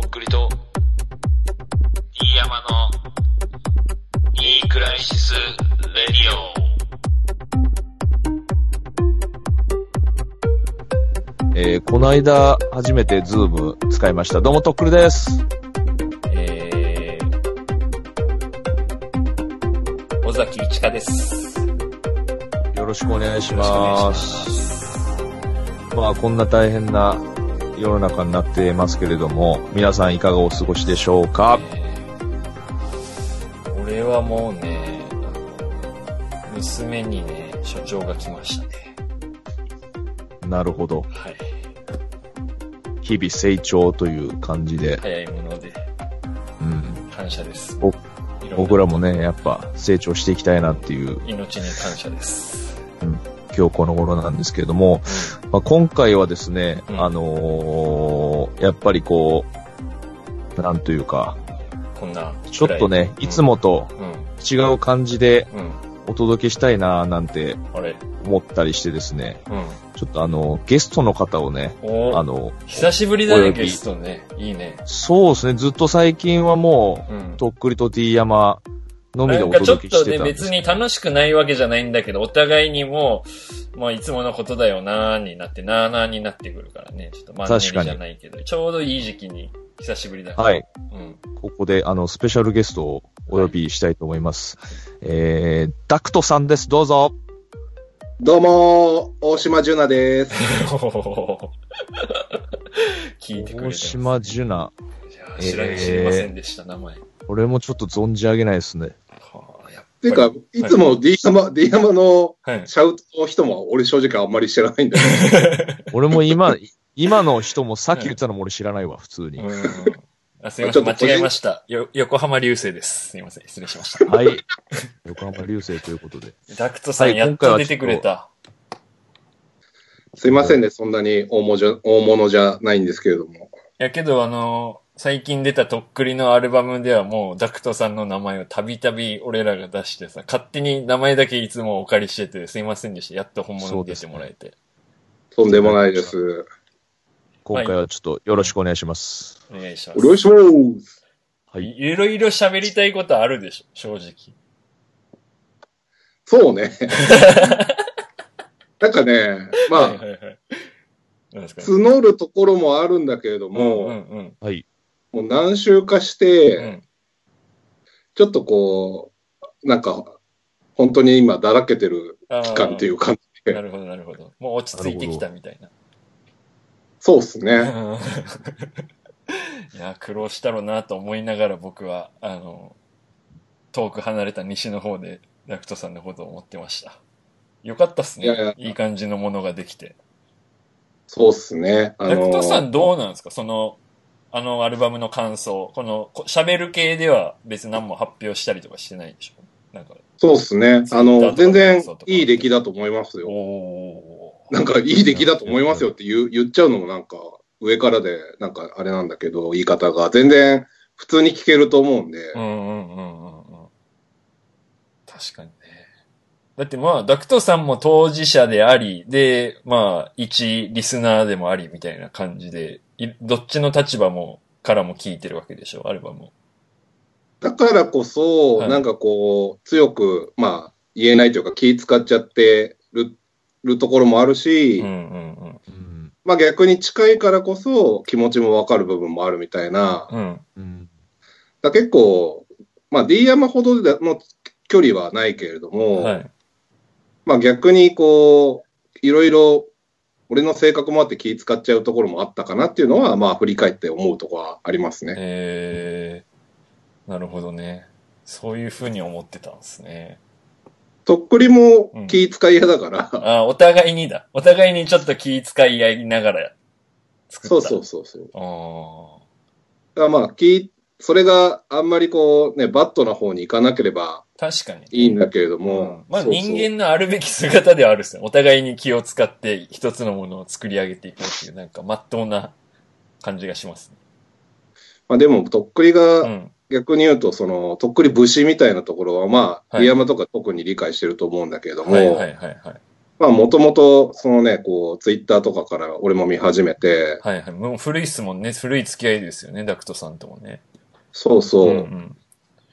とっくりと、飯山の、いいクライシス・レディえー、この間、初めてズーム使いました。どうも、とっくりです。えー、尾崎一花です。よろしくお願いしま。す。まあ、こんな大変な世の中になっていますけれども、皆さんいかがお過ごしでしょうか？えー俺はもうね、あの娘にね、所長が来ましたね。なるほど。はい。日々成長という感じで、早いもので、うん、感謝です。僕らもね、やっぱ成長していきたいなっていう、命に感謝です。今日この頃なんですけれども、まあ、今回はですね、うんあのーやっぱりこう、なんというか、こんな。ちょっとね、いつも。もとうん。違う感じでうん。お届けしたいななんて思ったりしてですね、うん。ちょっとあの、ゲストの方をね、あの、久しぶりだね、ゲストね。いいね。そうですね、ずっと最近はもうんう、。とっくりと T 山のみでおなんかちょっ届けしとね、てたんです別に楽しくないわけじゃないんだけど、お互いにもう、まあいつものことだよなーになって、なーなーになってくるからね。ちょっとマンネリじゃないけど、ちょうどいい時期に久しぶりだから。はい。うん。ここで、あの、スペシャルゲストをお呼びしたいと思います。えー、ダクトさんです、どうぞ。どうも、大島純奈です。聞いてくれてます大島ジュナ。いや知らえー知りませんでした、名前。これもちょっと存じ上げないですね。ていうか、いつも D 山、D 山のはい。シャウトの人も俺正直あんまり知らないんだけ 俺も今、今の人もさっき言ってたのも俺知らないわ、普通に。うんあすいません、ちょっと間違えました。よ、横浜流星です。すいません、失礼しました。はい。横浜流星ということで。ダクトさん、はいやっと出てくれた。ど、すいませんね、そんなに大物じゃ大物じゃないんですけれども。やけど、あの最近出たとっくりのアルバムではもうダクトさんの名前をたびたび俺らが出してさ、勝手に名前だけいつもお借りしててすいませんでした。やっと本物に出てもらえて。とんでもないです。今回はちょっとよろしくお願いします。お願いします。お願いします。はい。いろいろ喋りたいことあるでしょ、正直。そうね。なんかね、まあ、はいはいはい。募るところもあるんだけれども、うんうんはい。もう何週かして、うん。うん。ちょっとこう、なんか、本当に今だらけてる期間っていう感じで。なるほど、なるほど。もう落ち着いてきたみたいな。そうっすね。いや、苦労したろうなと思いながら僕は、あの、遠く離れた西の方で、ダクトさんのことを思ってました。よかったっすね。いいやいやい感じのものができて。そうっすね。あダクのトさんどうなんですか？その、あのアルバムの感想。この、こ喋る系では別に何も発表したりとかしてないでしょ？なんか、そうっすね。あの、か全然いい出来だと思いますよ。なんか、いい出来だと思いますよって言う言っちゃうのもなんか、上からで、なんかあれなんだけど、言い方が全然普通に聞けると思うんで、うんうんうんうんうん。確かにね。だってまあ、ダクトさんも当事者であり、で、まあ、一リスナーでもありみたいな感じで、いどっちの立場も、からも聞いてるわけでしょ、アルバムを。だからこそ、はいなんかこう、強く、まあ、言えないというか気使っちゃってる、るところもあるし、うんうんうん。うん。まあ逆に近いからこそ気持ちもわかる部分もあるみたいな、うん。うん。だ結構、まあ D 山ほどの距離はないけれども、はい。まあ逆にこう、いろいろ、俺の性格もあって気使っちゃうところもあったかなっていうのは、まあ振り返って思うところはありますね。えー、なるほどね。そういうふうに思ってたんですね。とっくりも気使い屋だから、あ、お互いにだ。お互いにちょっと気遣い合いながら作った。そうそうそうそう。あだからまあ気、それがあんまりこうね、バットな方に行かなければー確かに。いいんだけれどうもん、まあ人間のあるべき姿ではあるっすよ。お互いに気を使って一つのものを作り上げていこうっていう、なんか、まっとうな感じがしますね。まあでも、とっくりうがん。逆に言うと、その、とっくり武士みたいなところは、まあ、はい山とか特に理解してると思うんだけれども、はいはいはいはい。まあ、もともと、そのね、こう、ツイッターとかから俺も見始めて、はいはい。もう古いっすもんね。古い付き合いですよね、ダクトさんともね。そうそう。んん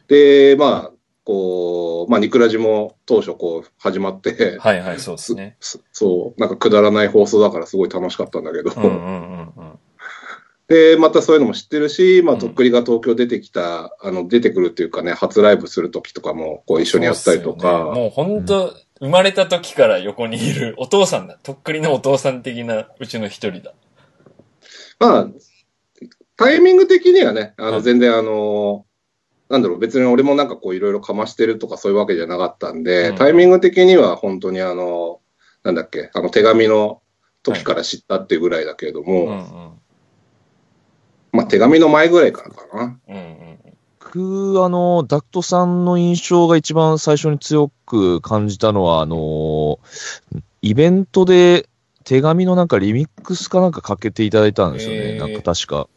で、まあ、こう、まあ、ニクラジも当初こう、始まって、はいはい、そうですね。すそう、なんかくだらない放送だからすごい楽しかったんだけど、うんうんうんうん。で、またそういうのも知ってるし、まあ、うんとっくりが東京出てきた、あの、出てくるっていうかね、初ライブするときとかも、こう一緒にやったりとそうねか、もう本当、生まれた時から横にいるお父さんだ。とっくりのお父さん的なうちの一人だ。まあ、タイミング的にはね、あの、はい全然あの、なんだろう、別に俺もなんかこういろいろかましてるとかそういうわけじゃなかったんで、うんタイミング的には本当にあの、なんだっけ、あの手紙の時から知ったっていうぐらいだけれども、うんうん。まあ手紙の前ぐらいからかな。うんうん僕、あの、ダクトさんの印象が一番最初に強く感じたのは、あの、イベントで手紙のなんかリミックスかなんかかけていただいたんですよね。へーなんか確か。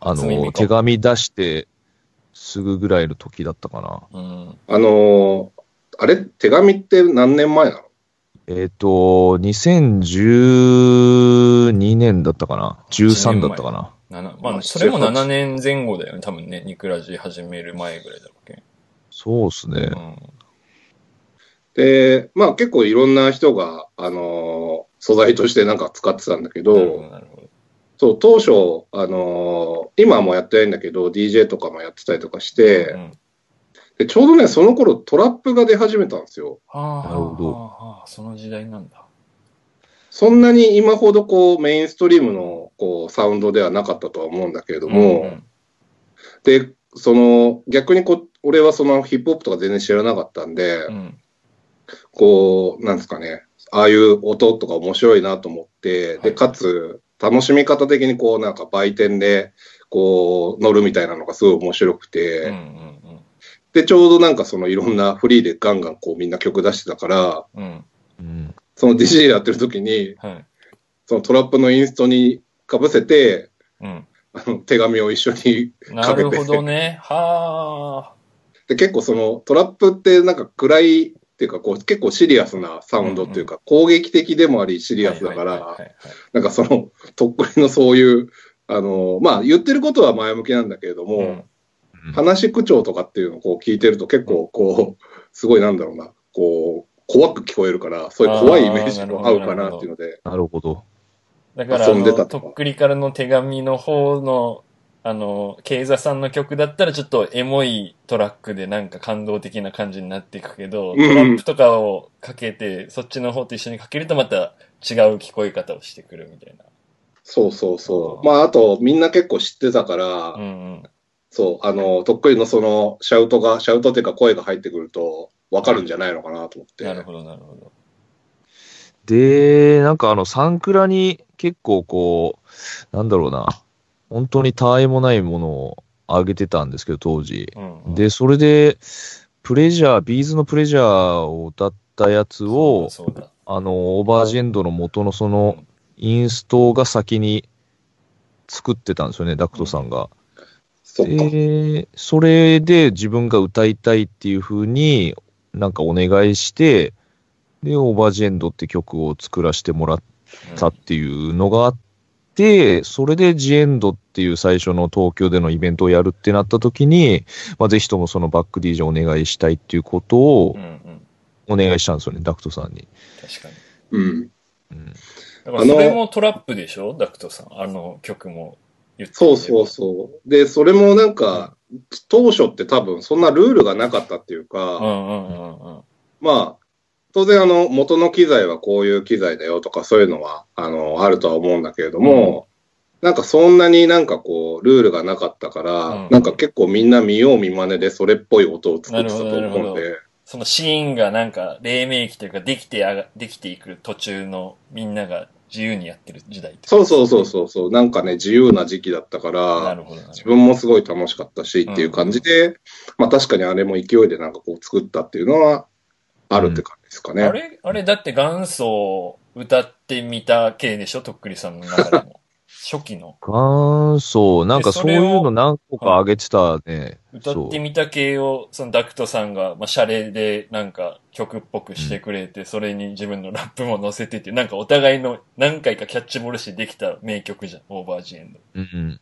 あの、手紙出してすぐぐらいの時だったかな。うん。あのーあれ手紙って何年前なの？えっ、と、2012年だったかな。13だったかな。七まあ、まあそれも7 7年前後だよね。多分ね、ニクラジ始める前ぐらいだろうけ。そうですね。うん。で、まあ結構いろんな人が、あのー素材としてなんか使ってたんだけど。そう、当初、あのー今はもうやってないんだけど、DJ とかもやってたりとかして、うんでちょうどね、その頃トラップが出始めたんですよ。はあ、なるほどその時代なんだ。そんなに今ほどこうメインストリームのこうサウンドではなかったとは思うんだけれども、うんうんで、その逆にこう、俺はそのヒップホップとか全然知らなかったんで、うん。こう、なんですかね、ああいう音とか面白いなと思って、で、はいかつ、楽しみ方的にこう、なんか売店で、こう、乗るみたいなのがすごい面白くて、うんうんで、ちょうどなんかそのいろんなフリーでガンガンこうみんな曲出してたから、うん。うん。うん。その DJ やってる時に、はい。そのトラップのインストにかぶせて、うん。あの手紙を一緒に、なるほどね。はあ。で、結構そのトラップってなんか暗いっていうかこう結構シリアスなサウンドっていうか、攻撃的でもありシリアスだからなんかその、とっくりのそういう、あの、まあ言ってることは前向きなんだけれども、うん。話し口調とかっていうのをこう聞いてると結構こう、すごいなんだろうな、こう、怖く聞こえるから、そういう怖いイメージも合うかなっていうので、なるほど。だから、あの、遊んでたとか。とっくりからの手紙の方の、あの、ケイザさんの曲だったらちょっとエモいトラックでなんか感動的な感じになっていくけど、うんトラップとかをかけて、そっちの方と一緒にかけるとまた違う聞こえ方をしてくるみたいな。そうそうそう。まああとみんな結構知ってたから、うんうん。そう、あの、とっくりのそのシャウトが、シャウトっていうか声が入ってくるとわかるんじゃないのかなと思って。なるほど、なるほど。で、なんかあの、サンクラに結構こう、なんだろうな、本当にたわいもないものをあげてたんですけど、当時。うんうん、で、それで、プレジャー、ビーズのプレジャーを歌ったやつを、あの、オーバージェンドの元のその、インストが先に作ってたんですよね、ダクトさんが。そっか。で、それで自分が歌いたいっていう風になんかお願いして、で、オーバージェンドって曲を作らせてもらったっていうのがあって、それでジエンドっていう最初の東京でのイベントをやるってなった時に、まあ、ぜひともそのバック DJ お願いしたいっていうことをうんうん。お願いしたんですよね、ダクトさんに。確かに。うん。うん、だからそれもトラップでしょ？ダクトさん。あの曲も言ってそうそうそう。で、それもなんか、当初って多分そんなルールがなかったっていうか、うんうんうんうん。まあ、当然あの、元の機材はこういう機材だよとかそういうのは、あの、あるとは思うんだけれども、なんかそんなになんかこう、ルールがなかったから、うん。なんか結構みんな見よう見真似でそれっぽい音を作ってたと思うんで、そのシーンがなんか黎明期というかできてあが、できていく途中のみんなが自由にやってる時代そうそうそうそうそう、なんかね、自由な時期だったかなら。自分もすごい楽しかったしっていう感じで、まあ確かにあれも勢いでなんかこう作ったっていうのはあるって感じですかね。あれあれだって元祖を歌ってみた系でしょ？とっくりさんの中でも。初期の。元祖、なんかそういうの何個か上げてたね。歌ってみた系を、そのダクトさんが、まあ、シャレでなんか曲っぽくしてくれて、それに自分のラップも乗せてって、なんかお互いの何回かキャッチボールしてできた名曲じゃん、オーバージエンド。うん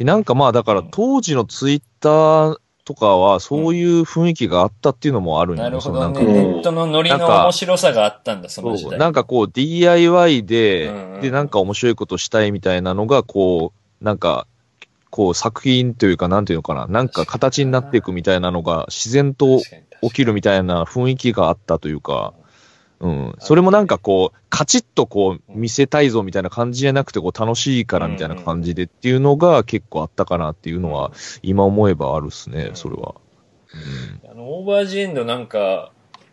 うん。なんかまあだから当時のツイッターとかはそういう雰囲気があったっていうのもあるんなよるほどね。そのなんかネうんットのノリの面白さがあったんだ、その時そう。代。なんかこう DIY で、うんうん。で、なんか面白いことしたいみたいなのが、こう、なんか、こう作品というか、なんていうのかな、なんか形になっていくみたいなのが自然と起きるみたいな雰囲気があったというか、うん。それもなんかこう、カチッとこう見せたいぞみたいな感じじゃなくて、こう楽しいからみたいな感じでっていうのが結構あったかなっていうのは、今思えばあるっすね、それは。あの、オーバージエンドなんか、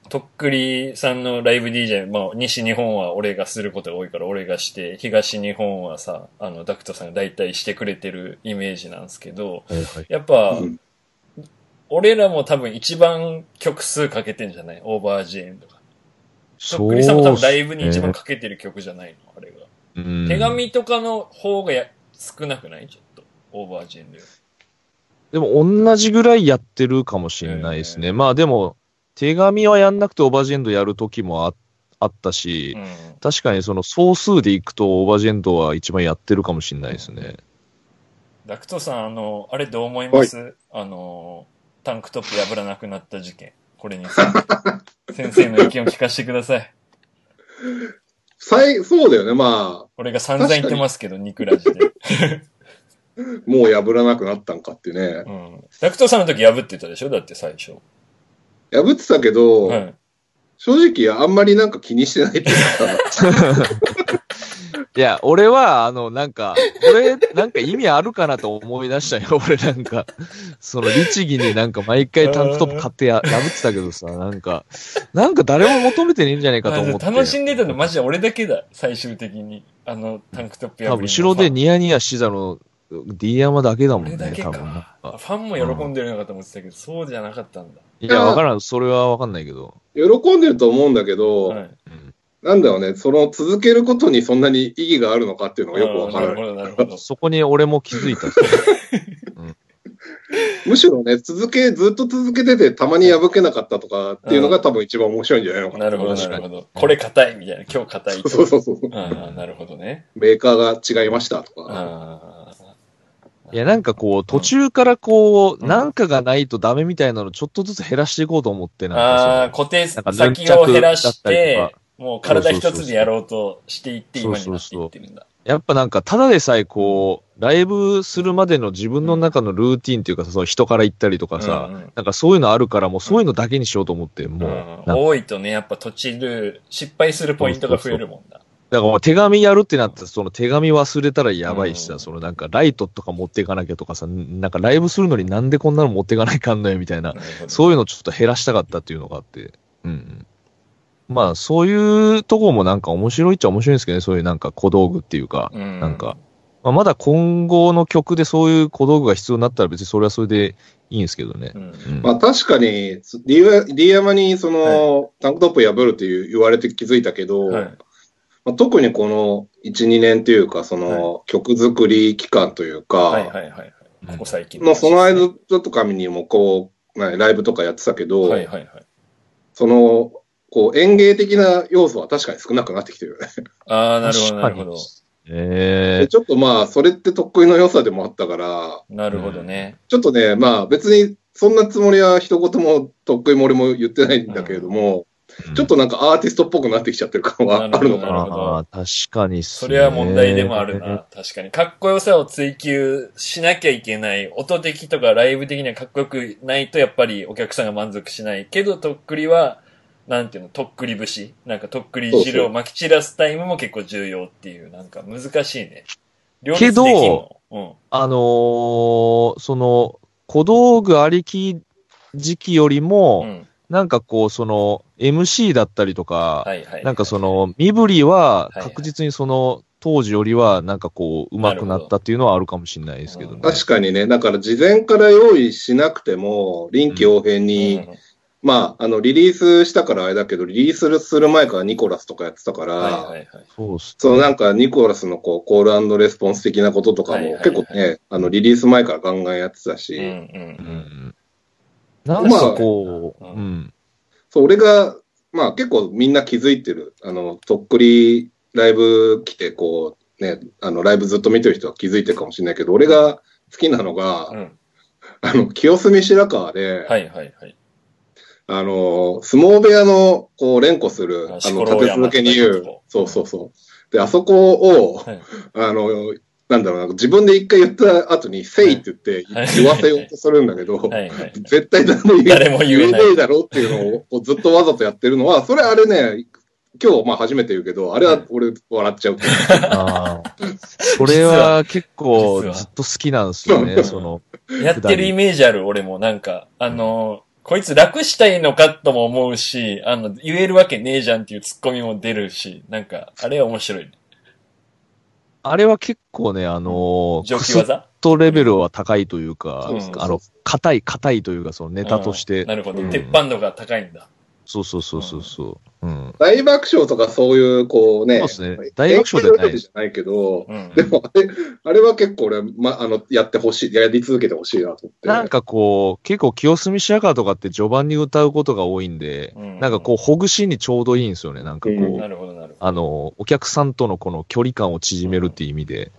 とっくりさんのライブ DJ、まあ、西日本は俺がすることが多いから俺がして、東日本はさ、あの、ダクトさんが大体してくれてるイメージなんですけど、はいはい。やっぱ、うん俺らも多分一番曲数かけてんじゃない？オーバージエンドが。そうくりさんも多分ライブに一番かけてる曲じゃないのあれが。うん手紙とかの方がや少なくない？ちょっと。オーバージエンドよでも同じぐらいやってるかもしれないですね。まあでも、手紙はやんなくてオーバージェンドやるときもああったし、り。うん。確かにその総数でいくとオーバージェンドは一番やってるかもしれないですね。ダクトさん、あの、あれどう思います、あの、タンクトップ破らなくなった事件。これに。先生の意見を聞かせてください。さいそうだよね。ま俺が散々言ってますけど、ニクラジで。あ、もう破らなくなったんかってね。うん。ダクトさんの時破ってたでしょ？だって最初。破ってたけど、はい。正直あんまりなんか気にしてないっていうか、いや、俺は、あの、なんか、これ、なんか意味あるかなと思い出したよ。俺なんか、その律儀になんか毎回タンクトップ買ってや 破ってたけどさ、なんか、なんか誰も求めてねえんじゃねえかと思って。楽しんでたのマジで俺だけだ。最終的に。あの、タンクトップ破りの多分後ろでニヤニヤしてたの、D 山だけだもんね、俺だけ多分。ファンも喜んでるのかと思ってたけど、そうじゃなかったんだ。いや、わからん。それはわかんないけど。喜んでると思うんだけど、はい。なんだろうね、その続けることにそんなに意義があるのかっていうのがよくわからない。なるほど、なるほど。そこに俺も気づいた。むしろね、続け、ずっと続けてて、たまに破けなかったとかっていうのが多分一番面白いんじゃないのかな。なるほど、なるほど。これ硬いみたいな。今日硬いと。そうそうそう。ああ、なるほどね。メーカーが違いましたとか。あいや、なんかこう、途中からこう、うんなんかがないとダメみたいなのちょっとずつ減らしていこうと思って、あ。なんああ、かその固定なんか先を減らしてと、もう体一つでやろうとしていってそう今になっていってるんだ。やっぱなんか、ただでさえこう、ライブするまでの自分の中のルーティンっていうかさ、その人から言ったりとかさ、うんうん。なんかそういうのあるから、もうそういうのだけにしようと思って、もう、うん。多いとね、やっぱ途中で失敗するポイントが増えるもんだ。だからもう手紙やるってなったら、その手紙忘れたらやばいしさ、うん。そのなんかライトとか持っていかなきゃとかさ、なんかライブするのになんでこんなの持っていかないかんのよみたいな、そういうのちょっと減らしたかったっていうのがあって、うんうん。まあそういうとこもなんか面白いっちゃ面白いんですけどね、そういうなんか小道具っていうか、うん。なんか、まあ、まだ今後の曲でそういう小道具が必要になったら別にそれはそれでいいんですけどね。う。ん。うん。まあ確かに、D, 山にその、タンクトップ破るっていう言われて気づいたけど、はい。まあ、特にこの1、2年というか、その、曲作り期間というか、はいはいはいはい。ここ最近の。その間とかにもこう、なライブとかやってたけど、はいはいはい。その、こう演芸的な要素は確かに少なくなってきてるよね。ああ、なるほどなるほど。えでちょっとまあ、それって得意の良さでもあったから、なるほどね。ちょっとね、まあ別にそんなつもりは一言も得意も俺も言ってないんだけれども、ちょっとなんかアーティストっぽくなってきちゃってる感はあるのかな。な確かにそれは問題でもあるな。。確かに。かっこよさを追求しなきゃいけない。音的とかライブ的にはかっこよくないとやっぱりお客さんが満足しない。けど、とっくりは、なんていうの、とっくり節？なんかとっくり汁を撒き散らすタイムも結構重要っていう、なんか難しいね。両立できんのうん。あのーその、小道具ありき時期よりも、うん。なんかこう、その、MC だったりとか、はいはい。なんかそ、の、身振りははいはい確実にその、当時よりは、なんかこう、上手くなったっていうのはあるかもしれないですけどね。うん確かにね、だから事前から用意しなくても、臨機応変に、まあ、あの、リリースしたからあれだけど、リリースする前からニコラスとかやってたから、はいはいはい。そうなんかニコラスのこう、コールレスポンス的なこととかもはいはいはい結構ね、あの、リリース前からガンガンやってたし、うんう。うんん。なんかこう、まあうん。そう、俺が、まあ結構みんな気づいてる。あの、とっくりライブ来て、こう、ね、あの、ライブずっと見てる人は気づいてるかもしれないけど、俺が好きなのが、うん。あの、清澄白河で、はいはいはい。あの、相撲部屋の、こう、連呼する、ああの、立て続けに言うそうそうそう。で、あそこを、はいあの、なんだろうな、自分で一回言った後に、せいって言ってはい言わせようとするんだけど、はいはい。絶対誰も言え誰も言えないねえだろうっていうのをずっとわざとやってるのは、それあれね、今日まあ初めて言うけど、あれは俺笑っちゃう。ああ。それは結構ずっと好きなんですよね、その。やってるイメージある、俺も。なんか、あの、こいつ楽したいのかとも思うし、あの、言えるわけねえじゃんっていうツッコミも出るし、なんか、あれは面白いね。あれは結構ね、あのー、上級技？とレベルは高いというかそうそうそう、あの、硬い、硬いというか、そのネタとしてうん。なるほど。うん鉄板度が高いんだ。そうそうそうそうそう。うん。大爆笑とかそういう、こうね、そうですね大爆笑ではないじゃないけど、うん。でもあれ、あれは結構俺、ま、あの、やってほしい、やり続けてほしいなと思って。なんかこう、結構清澄白河とかって序盤に歌うことが多いんで、うんなんかこう、ほぐしにちょうどいいんですよね。なんかこう、うんなるほど、なるほど。あの、お客さんとのこの距離感を縮めるっていう意味で。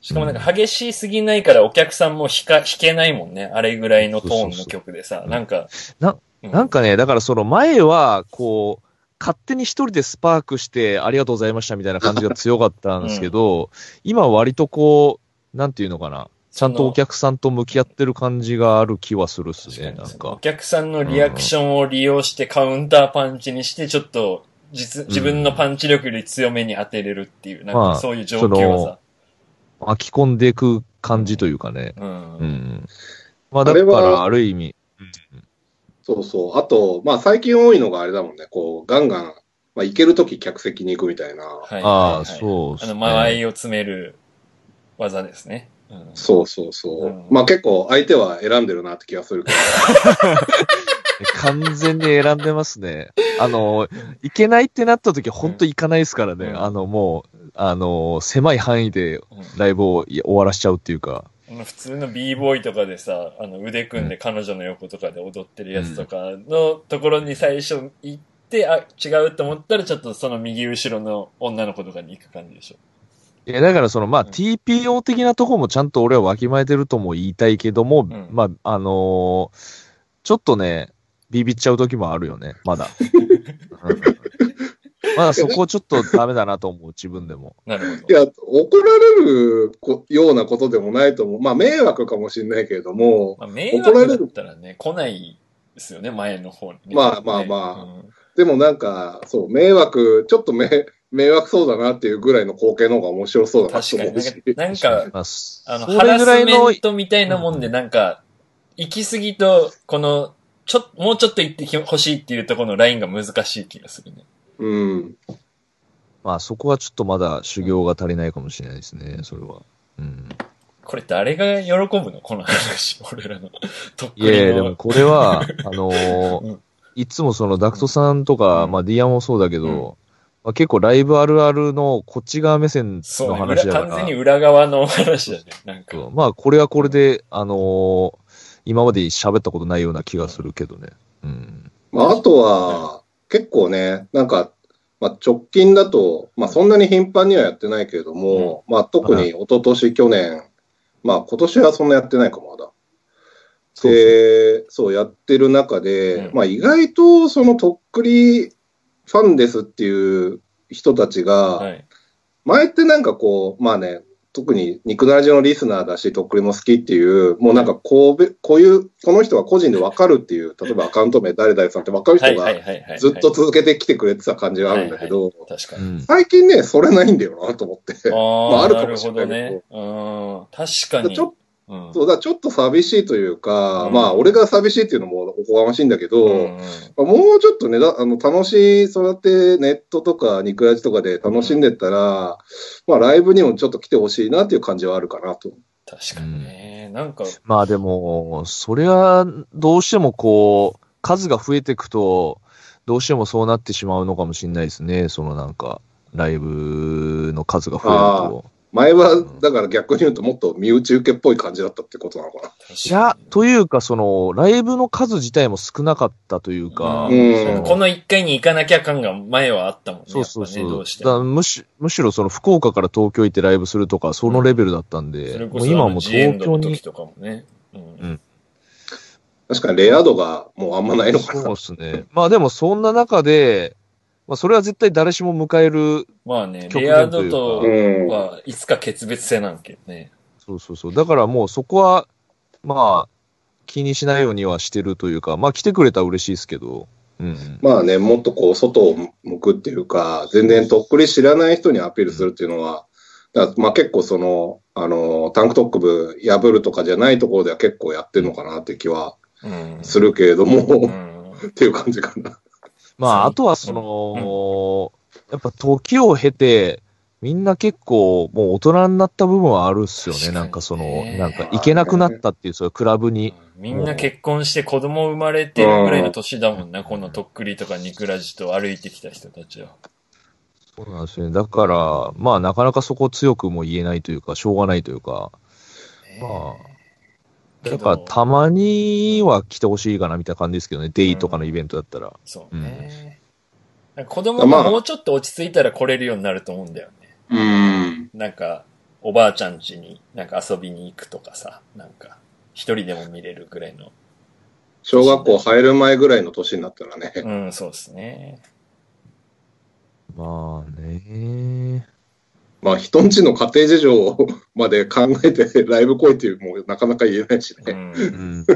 しかもなんか激しすぎないからお客さんも弾か、弾けないもんね。あれぐらいのトーンの曲でさ。そうなんか。なうなんかね、だからその前は、こう、勝手に一人でスパークしてありがとうございましたみたいな感じが強かったんですけど、今は割とこう、なんていうのかな。ちゃんとお客さんと向き合ってる感じがある気はするっすね、なんおか。客さんのリアクションを利用してカウンターパンチにして、ちょっと実、自分のパンチ力より強めに当てれるっていう、なんまあかそういう状況はさ。巻き込んでいく感じというかね。うん。うん。まあだから、ある意味、そうそう。あと、まあ最近多いのがあれだもんね、こう、ガンガン、まあ行けるとき客席に行くみたいな。はいああ、そうね。あの、間合いを詰める技ですね。うんそうそうそう。うんまあ結構相手は選んでるなって気がするけど。完全に選んでますね。あの、行けないってなった時、本当行かないですからね。うんあの、もう、あの、狭い範囲でうんライブをい終わらしちゃうっていうか。普通の b ボーイとかでさ、あの腕組んで彼女の横とかで踊ってるやつとかのところに最初行って、あ、違うと思ったらちょっとその右後ろの女の子とかに行く感じでしょ。いや、だからその、まあ、うん。TPO 的なとこもちゃんと俺はわきまえてるとも言いたいけども、ん。まあ、あのーちょっとね、ビビっちゃう時もあるよね、まだ。うんまだ そこちょっとダメだなと思う、自分でも。なるほど。いや、怒られるこようなことでもないと思う。まあ迷惑かもしれないけれども、まあ、迷惑だったらね、来ないですよね、前の方に、ね。まあまあまあうんでもなんか、そう、迷惑、ちょっとめ迷惑そうだなっていうぐらいの光景の方が面白そうだなと確かに思うし。なんか、なんかまあ、あの、ハラスぐらいのメントみたいなもんで、なんか、行き過ぎと、この、ちょ、もうちょっと行ってほしいっていうところのラインが難しい気がするね。うん。まあ、そこはちょっとまだ修行が足りないかもしれないですね、それは。うん。これ誰が喜ぶの？この話。俺らの。とっくいやいや。でもこれは、あのーうんいつもそのダクトさんとか、うんまあディアもそうだけど、うんまあ、結構ライブあるあるのこっち側目線の話だから、裏完全に裏側の話だね。なんか。まあこれはこれで、あのー今まで喋ったことないような気がするけどね。うん。まあ、あとは、結構ね、なんか、まあ、直近だと、まあ、そんなに頻繁にはやってないけれども、まあ、特に一昨年、去年、まあ、今年はそんなやってないかも、まだ。そうで、そうやってる中で、うん。まあ、意外と、その、とっくりファンですっていう人たちが、はい。前ってなんかこう、まあね、特に肉ラジのリスナーだし、とっくりも好きっていう、もうなんかこうべ、こういう、この人が個人でわかるっていう、例えばアカウント名誰々さんってわかる人が。ずっと続けてきてくれてた感じがあるんだけど。最近ね、それないんだよなと思って。あ まあ、ああるかもしれないどね。うん。確かに。ちょっうんそうだ、ちょっと寂しいというか、うんまあ、俺が寂しいっていうのもおこがましいんだけど、うんまあもうちょっとね、だあの楽しい、そうやってネットとか肉ラジとかで楽しんでったら、まあライブにもちょっと来てほしいなっていう感じはあるかなと。確かにね。なんか、まあでも、それはどうしてもこう、数が増えていくと、どうしてもそうなってしまうのかもしれないですね。そのなんか、ライブの数が増えると。前は、だから逆に言うともっと身内受けっぽい感じだったってことなのかな。いや、というか、その、ライブの数自体も少なかったというか、うんこの一回に行かなきゃ感が前はあったもんね。そうそうそう。ね、どうしてだ。むしむしろその福岡から東京行ってライブするとか、そのレベルだったんで、それこそもう今はも東京に。とかもね。うんん確かにレア度がもうあんまないのかな。そうですね。まあでもそんな中で、まあそれは絶対誰しも迎える、まあね、極レア限というか度とうん。はいつか決別性なんけどね。そうそうそう。だからもうそこは、まあ、気にしないようにはしてるというか、まあ来てくれたら嬉しいですけど、うん。まあね、もっとこう、外を向くっていうか、全然とっくり知らない人にアピールするっていうのは、まあ結構その、あの、タンクトック部破るとかじゃないところでは結構やってるのかなって気はうん。するけれども、うん。っていう感じかな。まあ、あとはその、やっぱ時を経て、みんな結構もう大人になった部分はあるっすよね。なんかその、なんか行けなくなったっていう、そういうクラブに。みんな結婚して子供生まれてるぐらいの年だもんな、このとっくりとかニクラジと歩いてきた人たちは。そうなんですね。だから、まあなかなかそこ強くも言えないというか、しょうがないというか、まあ、やっぱたまには来てほしいかなみたいな感じですけどね。デイとかのイベントだったら。そうね。なんか子供がもうちょっと落ち着いたら来れるようになると思うんだよね。うん。なんか、おばあちゃん家になんか遊びに行くとかさ、なんか、一人でも見れるぐらいの。小学校入る前ぐらいの年になったらね。うん、そうですね。まあね。まあ人んちの家庭事情まで考えてライブ来いっていうもうなかなか言えないしね。うん。うん、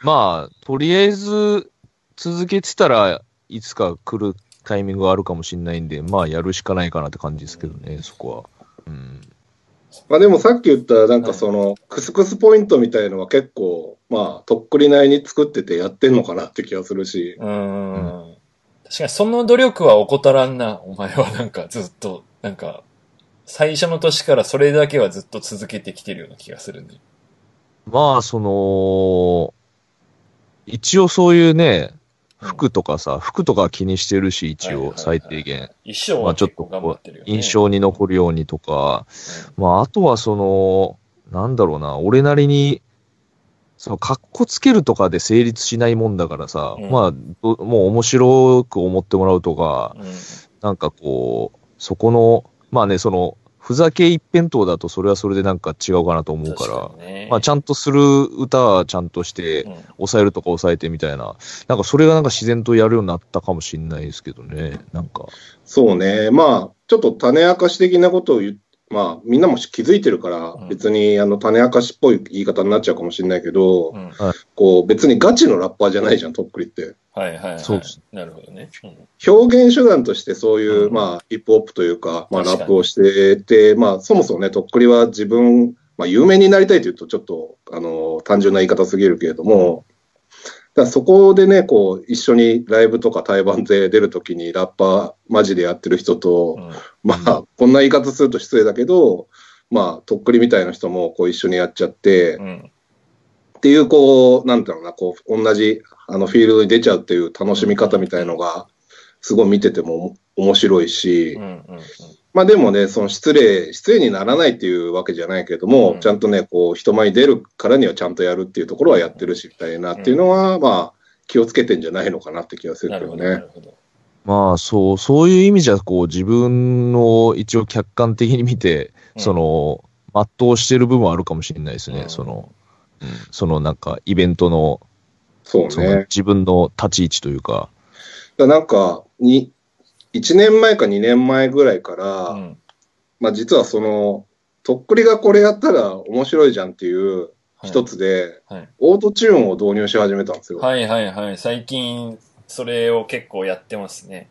まあ、とりあえず続けてたらいつか来るタイミングがあるかもしれないんで、まあやるしかないかなって感じですけどね、そこは。うん。まあでもさっき言ったなんかそのクスクスポイントみたいのは結構まあとっくりなりに作っててやってんのかなって気がするし。うん。確かにその努力は怠らんな、お前はなんかずっと、なんか、最初の年からそれだけはずっと続けてきてるような気がするね。まあ、その、一応そういうね、服とかさ、服とかは気にしてるし、一応最低限。一生はまあちょっと結構頑張ってるよね。印象に残るようにとか、まああとはその、なんだろうな、俺なりに、その、格好つけるとかで成立しないもんだからさ、うんまあど、もう面白く思ってもらうとか、なんかこう、そこの、まあね、その、ふざけ一辺倒だとそれはそれでなんか違うかなと思うから、確にねまあちゃんとする歌はちゃんとして、うん抑えるとか抑えてみたいな、なんかそれがなんか自然とやるようになったかもしれないですけどね、なんか。そうね。まあちょっと種明かし的なことを言っまあみんなも気づいてるからうん。別にあの種明かしっぽい言い方になっちゃうかもしれないけど、うん。こう別にガチのラッパーじゃないじゃん、とっくりって。はいはいはい。そうです。なるほどね。うん。表現手段としてそういう、うん。まあ、ヒップホップというか、まあ、ラップをしてて、まあ、そもそもね、とっくりは自分、まあ、有名になりたいというと、ちょっと、あの、単純な言い方すぎるけれども、だそこでね、こう、一緒にライブとか対バンで出るときに、ラッパー、マジでやってる人と、うん。まあ、こんな言い方すると失礼だけど、まあ、とっくりみたいな人も、こう、一緒にやっちゃって、うんっていう、こう、なんていうのかな、こう、同じ、あの、フィールドに出ちゃうっていう楽しみ方みたいのが、すごい見てても面白いし、うんうんうんまあでもね、その失礼、失礼にならないっていうわけじゃないけども、うんちゃんとね、こう、人前に出るからにはちゃんとやるっていうところはやってるし、みたいなっていうのは、まあ、気をつけてんじゃないのかなって気がするけどねな。るほど。まあそう、そういう意味じゃ、こう自分を一応客観的に見て、うんその、全うしてる部分はあるかもしれないですね。うんその、うんそのなんかイベントの、そうね。自分の立ち位置というか、だなんか、に、1年前か2年前ぐらいから、うんまあ実はその、とっくりがこれやったら面白いじゃんっていう一つで、はいオートチューンを導入し始めたんですよ。はいはいはい。最近、それを結構やってますね。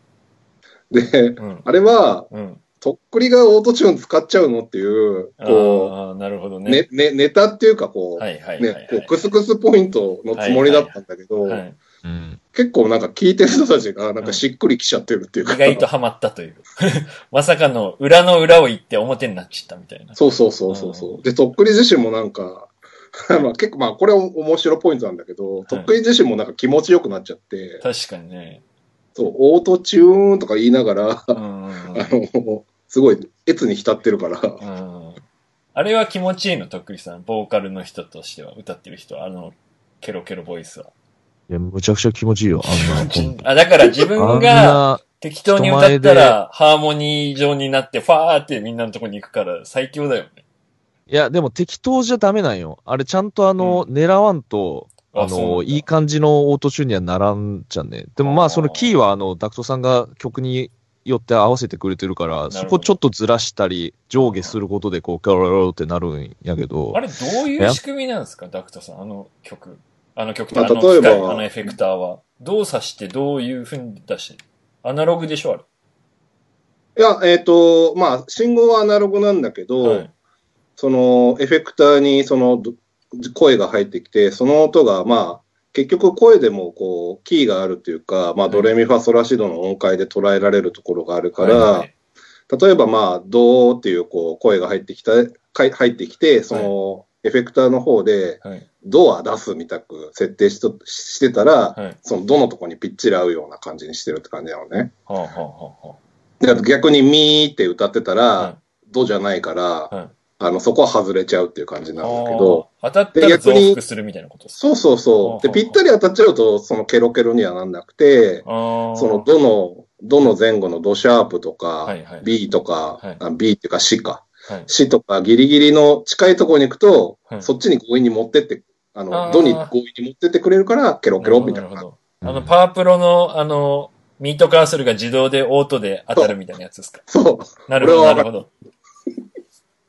で、うん。あれは、うん。とっくりがオートチューン使っちゃうのっていう、こああ、なるほどう、ね。ね、ね、ネタっていうかこう、はいはいはいはいね、こう、クスクスポイントのつもりだったんだけど、はい。うん、結構なんか聞いてる人たちがなんかしっくりきちゃってるっていうか、意外とハマったという。まさかの裏の裏を言って表になっちゃったみたいな。そうそうそうそうそう。で、とっくり自身もなんか、まあ結構まあこれ面白ポイントなんだけど、とっくり自身もなんか気持ちよくなっちゃって、確かにね。そう、オートチューンとか言いながら、うんうんうんあの、すごい、越に浸ってるから、うんあれは気持ちいいの、とっくりさん。ボーカルの人としては、歌ってる人は、あの、ケロケロボイスは。いや、むちゃくちゃ気持ちいいよ、あんな。あ、だから自分がな、適当に歌ったら、ハーモニー上になって、ファーってみんなのとこに行くから、最強だよね。いや、でも適当じゃダメなんよ。あれちゃんとあの、狙わんと、あの、いい感じのオートチューンにはならんじゃんね。でもまあそのキーはあの、ダクトさんが曲によって合わせてくれてるから、どそこちょっとずらしたり、上下することでこう、ガラガラってなるんやけどあ、れ、どういう仕組みなんですか、ダクトさん、あの曲。あの曲って、まああの機例えば械、あのエフェクターは。どうさして、どういう風に出してるアナログでしょ、あれ。いや、えっ、と、まあ、信号はアナログなんだけど、はい。その、エフェクターにその、ど声が入ってきて、その音が、まあ、結局声でもこう、キーがあるっていうか、まあ、はい。ドレミファソラシドの音階で捉えられるところがあるから、はいはい。例えばまあ、ドーっていうこう、声が入ってきた、入ってきて、その、エフェクターの方で、はい。ドア出すみたく設定しとしてたら、はい。その、どのとこにぴっちり合うような感じにしてるって感じなのね。はあ、はあはあ逆にミーって歌ってたら、はいドじゃないから、はいあの、そこは外れちゃうっていう感じあ、なんだけど、当たったら増幅するみたいなことそうそうそう。で、ぴったり当たっちゃうと、そのケロケロにはなんなくて。その、どの、どの前後のドシャープとか、はいはい B とか、はいあ B っていうか C か、はい。C とかギリギリの近いところに行くと、はいそっちに強引に持ってって、あの、ドに強引に持ってってくれるから、ケロケロみたいな。なるほど。あの、パワープロの、あの、ミートカーソルが自動でオートで当たるみたいなやつですか？そう。なるほど、なるほど。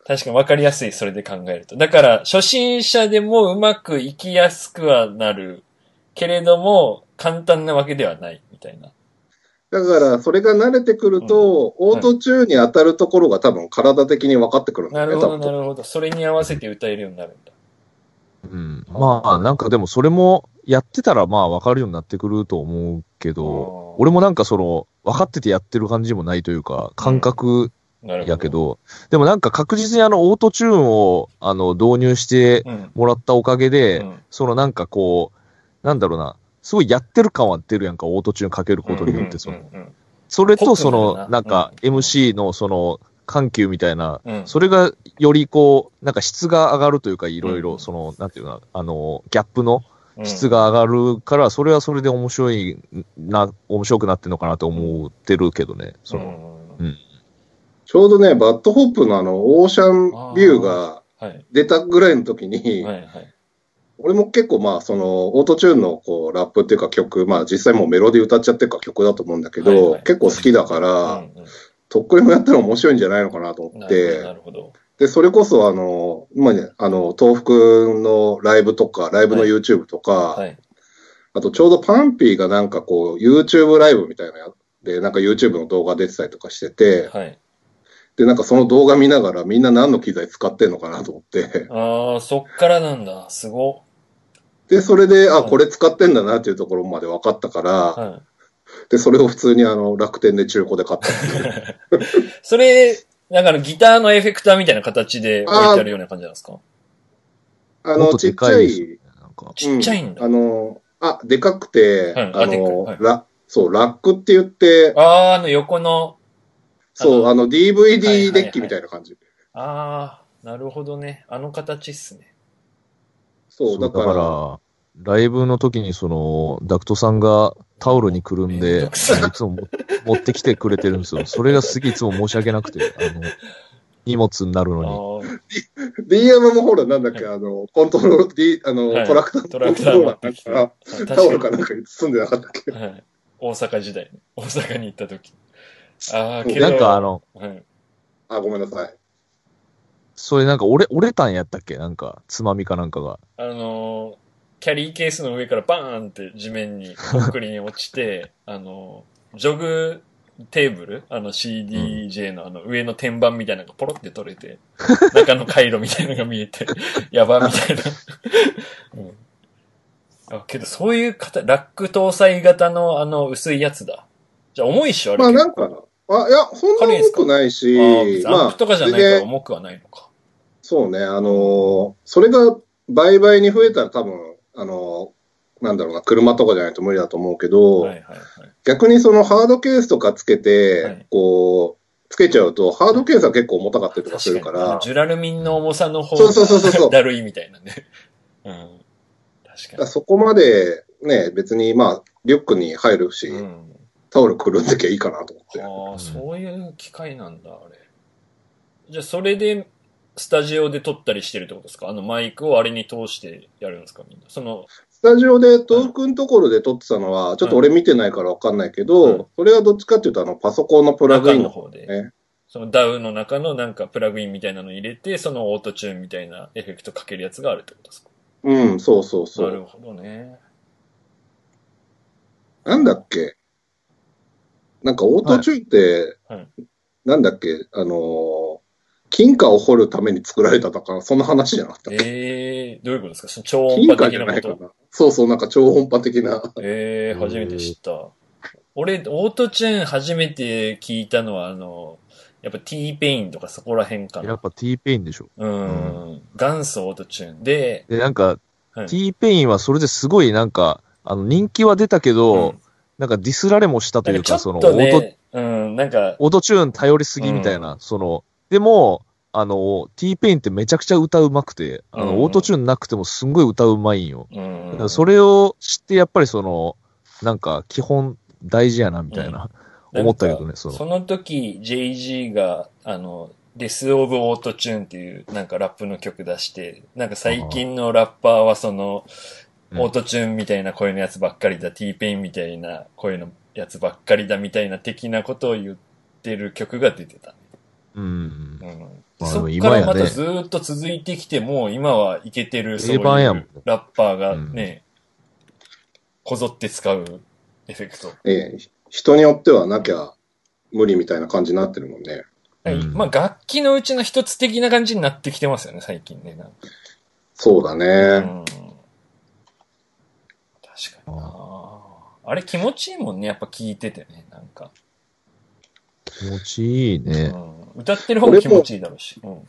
確かに分かりやすい、それで考えると。だから、初心者でもうまくいきやすくはなる。けれども、簡単なわけではない、みたいな。だから、それが慣れてくると、オートチューンに当たるところが多分体的に分かってくるんだよね、なるほど。なるほど。それに合わせて歌えるようになるんだ。うん。まあ、なんかでもそれも、やってたらまあわかるようになってくると思うけど、俺もなんかその、分かっててやってる感じもないというか、感覚。やけど、でもなんか確実にあの、オートチューンを、あの、導入してうん。もらったおかげで、うんそのなんかこう、なんだろうな、すごいやってる感は出るやんか、オートチューンかけることによって、その、うんうんそれとその、なんか、MC のその、緩急みたいな、うん。それがよりこう、なんか質が上がるというか、いろいうん。ろ、その、なんていうの、あの、ギャップのうん。質が上がるから、それはそれで面白いな、面白くなってんのかなと思ってるけどね、その、うん。ちょうどね、 BAD HOP のあの、 Ocean View がはい。出たぐらいの時に、はいはい。俺も結構まあ、その、オートチューンのこう、ラップっていうか曲、まあ実際もうメロディー歌っちゃってるから曲だと思うんだけど、はいはい結構好きだから、うんうんとっくりもやったら面白いんじゃないのかなと思ってな、るほど。で、それこそあの、まあね、あの、東福のライブとか、ライブのはい YouTube とか、はい。あとちょうどパンピーがなんかこう、YouTube ライブみたいなやで、なんか YouTube の動画出てたりとかしてて、はい。で、なんかその動画見ながらみんな何の機材使ってんのかなと思って、ああ、そっからなんだ。すご。で、それで、あ、はいこれ使ってんだなっていうところまで分かったから、はで、それを普通にあの、楽天で中古で買ったんですよ。い。それ、なんかあのギターのエフェクターみたいな形で置いてあるような感じなんですか？あの、ちっちゃい。ちっちゃいんだ。うあの、あ、でかくて、はいあの、はいラ、そう、ラックって言って、ああ、あの横の、そう、ああの、DVD いデッキみたいな感じ。ああ、なるほどね。あの形っすね。そう、だから、ら、ライブの時にその、ダクトさんがタオルにくるんで、いいつもも 持ってきてくれてるんですよ。それがすげえいつも申し訳なくて、あの、荷物になるあのに。ー DM もほら、なんだっけ、あの、コントロール、D、あの、はいトラクタートラクターなんかタオルかなんかに包んでなかったっけはい。大阪時代ね。大阪に行った時。ああ、けど。なんかあの、はい。あ、ごめんなさい。それなんか折れ、折れたんやったっけ？なんか、つまみかなんかが。あのーキャリーケースの上からバーンって地面に、コンクリに落ちて、あのージョグテーブル？あの CDJ のあの上の天板みたいなのがポロって取れて、中の回路みたいなのが見えて、やばみたいな。うん、あけどそういう型、ラック搭載型のあの薄いやつだ。じゃあ重いっしょあれまあなん結構か、あ、いや、そんな重くないし、あー別にアンプとかじゃないから全然重くはないのか。そうね、あのーそれが倍々に増えたら多分、あの、なんだろうな、車とかじゃないと無理だと思うけど、はいはいはい。逆にそのハードケースとかつけて、はいこう、つけちゃうと、ハードケースは結構重たかったりとかするか確かジュラルミンの重さの方そうそうそうそうそうだるいみたいなね。うん。確だかからそこまでね、別にまあ、リュックに入るし、に。うん。タオルくるんできゃいいかなと思って。ああ、そういう機械なんだ、あれ。じゃあ、それで、スタジオで撮ったりしてるってことですか？あのマイクをあれに通してやるんですかみんな？その、スタジオで、東北のところで撮ってたのは、ちょっと俺見てないからわかんないけど、うんそれはどっちかっていうと、あの、パソコンのプラグインの方で。ね。そのダウの中のなんかプラグインみたいなの入れて、そのオートチューンみたいなエフェクトかけるやつがあるってことですか？うん、そうそうそう。なるほどね。なんだっけ？なんかオートチューンって、はいなんだっけ？あのー金貨を掘るために作られたとか、そんな話じゃなかったっけ？ええー、どういうことですか？その超音金貨じ波的なこと？ゃないかな。そうそう、なんか超音波的な。ええー、初めて知った。俺、オートチューン初めて聞いたのは、あの、やっぱ T ペインとかそこら辺かな。やっぱ T ペインでしょ。うん。元祖オートチューンで、で、なんか、はい T ペインはそれですごいなんか、あの、人気は出たけど、うんなんかディスられもしたというか、かちょその、うん、なんか、オートチューン頼りすぎみたいな、その、でも、あの、T ペインってめちゃくちゃ歌うまくて、あの、うん。オートチューンなくてもすんごい歌うまいんよ。うん。それを知って、やっぱりその、なんか、基本大事やな、みたいな、思ったけどね、その。その時、JG が、あの、 Death of Auto-Tune っていう、なんかラップの曲出して、なんか最近のラッパーはその、うんオートチューンみたいな声のやつばっかりだ、T ペインみたいな声のやつばっかりだみたいな的なことを言ってる曲が出てた。うん。うん。まあそっからまたずーっと続いてきても、今はイケてる、そういうラッパーがね、こぞって使うエフェクト。ええ人によってはなきゃ無理みたいな感じになってるもんね。はいうんまあ楽器のうちの一つ的な感じになってきてますよね、最近ね。そうだね。うん確かになあれ気持ちいいもんね、やっぱ聞いててね、なんか。気持ちいいね。うん、歌ってる方も気持ちいいだろうし。うん